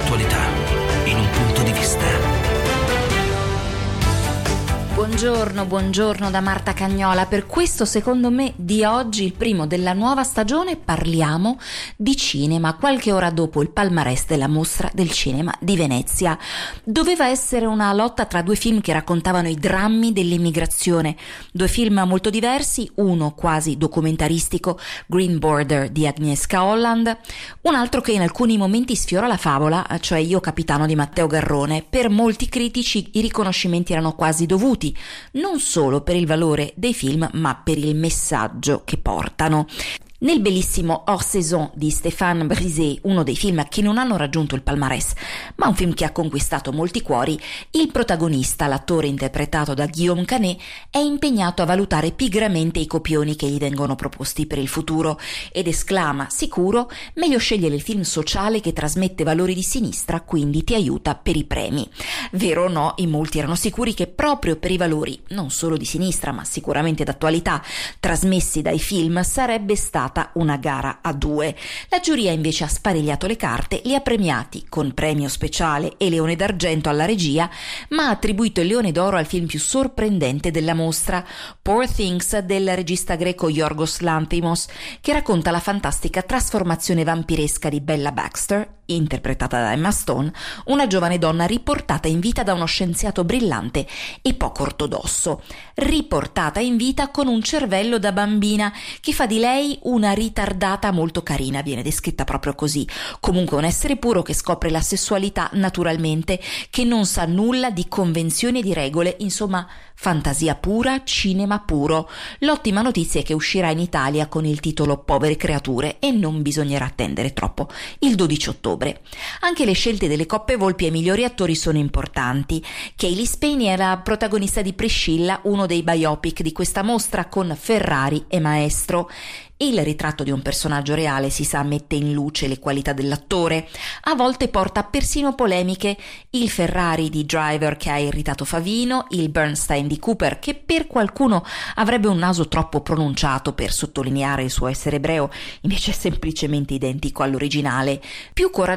l'attualità in un punto di vista buongiorno, buongiorno da Marta Cagnola. Per questo, secondo me, di oggi, il primo della nuova stagione, parliamo di cinema, qualche ora dopo il palmarès della mostra del cinema di Venezia. Doveva essere una lotta tra due film che raccontavano i drammi dell'immigrazione, due film molto diversi, uno quasi documentaristico, Green Border di Agnieszka Holland, un altro che in alcuni momenti sfiora la favola, cioè Io capitano di Matteo Garrone. Per molti critici i riconoscimenti erano quasi dovuti, non solo per il valore dei film, ma per il messaggio che portano. Nel bellissimo Hors Saison di Stéphane Brisé, uno dei film che non hanno raggiunto il palmarès, ma un film che ha conquistato molti cuori, il protagonista, l'attore interpretato da Guillaume Canet, è impegnato a valutare pigramente i copioni che gli vengono proposti per il futuro ed esclama, sicuro, meglio scegliere il film sociale che trasmette valori di sinistra, quindi ti aiuta per i premi. Vero o no, in molti erano sicuri che proprio per i valori, non solo di sinistra, ma sicuramente d'attualità, trasmessi dai film, sarebbe stato stata una gara a due. La giuria invece ha sparigliato le carte, li ha premiati con premio speciale e leone d'argento alla regia, ma ha attribuito il leone d'oro al film più sorprendente della mostra, Poor Things del regista greco Yorgos Lanthimos, che racconta la fantastica trasformazione vampiresca di Bella Baxter interpretata da Emma Stone, una giovane donna riportata in vita da uno scienziato brillante e poco ortodosso, riportata in vita con un cervello da bambina che fa di lei una ritardata molto carina, viene descritta proprio così, comunque un essere puro che scopre la sessualità naturalmente, che non sa nulla di convenzioni e di regole, insomma fantasia pura, cinema puro. L'ottima notizia è che uscirà in Italia con il titolo Povere creature e non bisognerà attendere troppo, il 12 ottobre ottobre. Anche le scelte delle coppe volpi ai migliori attori sono importanti. Kaylee Spain è la protagonista di Priscilla, uno dei biopic di questa mostra con Ferrari e Maestro. Il ritratto di un personaggio reale, si sa, mette in luce le qualità dell'attore, a volte porta persino polemiche. Il Ferrari di Driver che ha irritato Favino, il Bernstein di Cooper che per qualcuno avrebbe un naso troppo pronunciato per sottolineare il suo essere ebreo, invece è semplicemente identico all'originale. Più coraggioso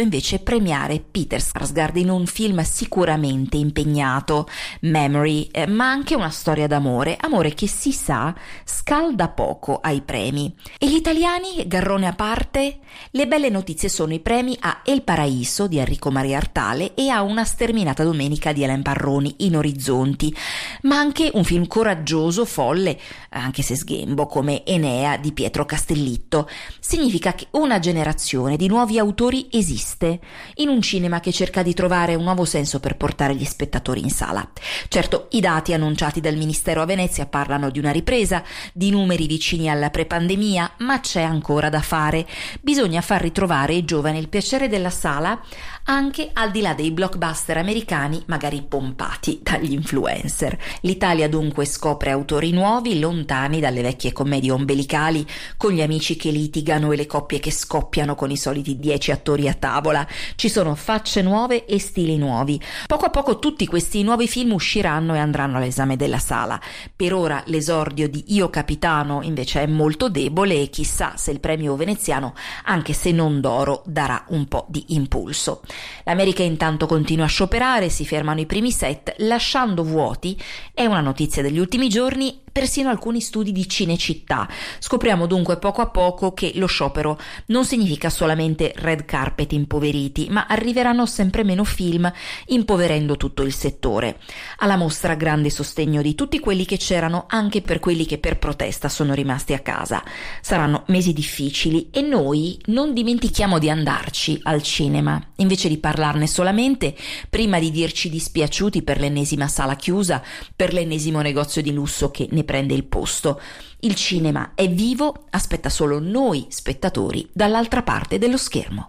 invece premiare Peter Sarsgaard in un film sicuramente impegnato, Memory, eh, ma anche una storia d'amore, amore che si sa scalda poco ai premi. E gli italiani, garrone a parte? Le belle notizie sono i premi a El Paraíso di Enrico Maria Artale e a Una sterminata domenica di Ellen Parroni in Orizzonti, ma anche un film coraggioso, folle, anche se sghembo, come Enea di Pietro Castellitto. Significa che una generazione di nuovi autori esiste, in un cinema che cerca di trovare un nuovo senso per portare gli spettatori in sala. Certo, i dati annunciati dal Ministero a Venezia parlano di una ripresa, di numeri vicini alla preparazione pandemia, ma c'è ancora da fare. Bisogna far ritrovare ai giovani il piacere della sala anche al di là dei blockbuster americani magari pompati dagli influencer. L'Italia dunque scopre autori nuovi, lontani dalle vecchie commedie ombelicali, con gli amici che litigano e le coppie che scoppiano con i soliti dieci attori a tavola. Ci sono facce nuove e stili nuovi. Poco a poco tutti questi nuovi film usciranno e andranno all'esame della sala. Per ora l'esordio di Io Capitano invece è molto debole e chissà se il premio veneziano, anche se non d'oro, darà un po' di impulso. L'America intanto continua a scioperare, si fermano i primi set, lasciando vuoti, è una notizia degli ultimi giorni, persino alcuni studi di Cinecittà. Scopriamo dunque poco a poco che lo sciopero non significa solamente red carpet impoveriti, ma arriveranno sempre meno film, impoverendo tutto il settore. Alla mostra grande sostegno di tutti quelli che c'erano, anche per quelli che per protesta sono rimasti a casa. Saranno mesi difficili e noi non dimentichiamo di andarci al cinema, invece di parlarne solamente, prima di dirci dispiaciuti per l'ennesima sala chiusa, per l'ennesimo negozio di lusso che ne prende il posto. Il cinema è vivo, aspetta solo noi spettatori dall'altra parte dello schermo.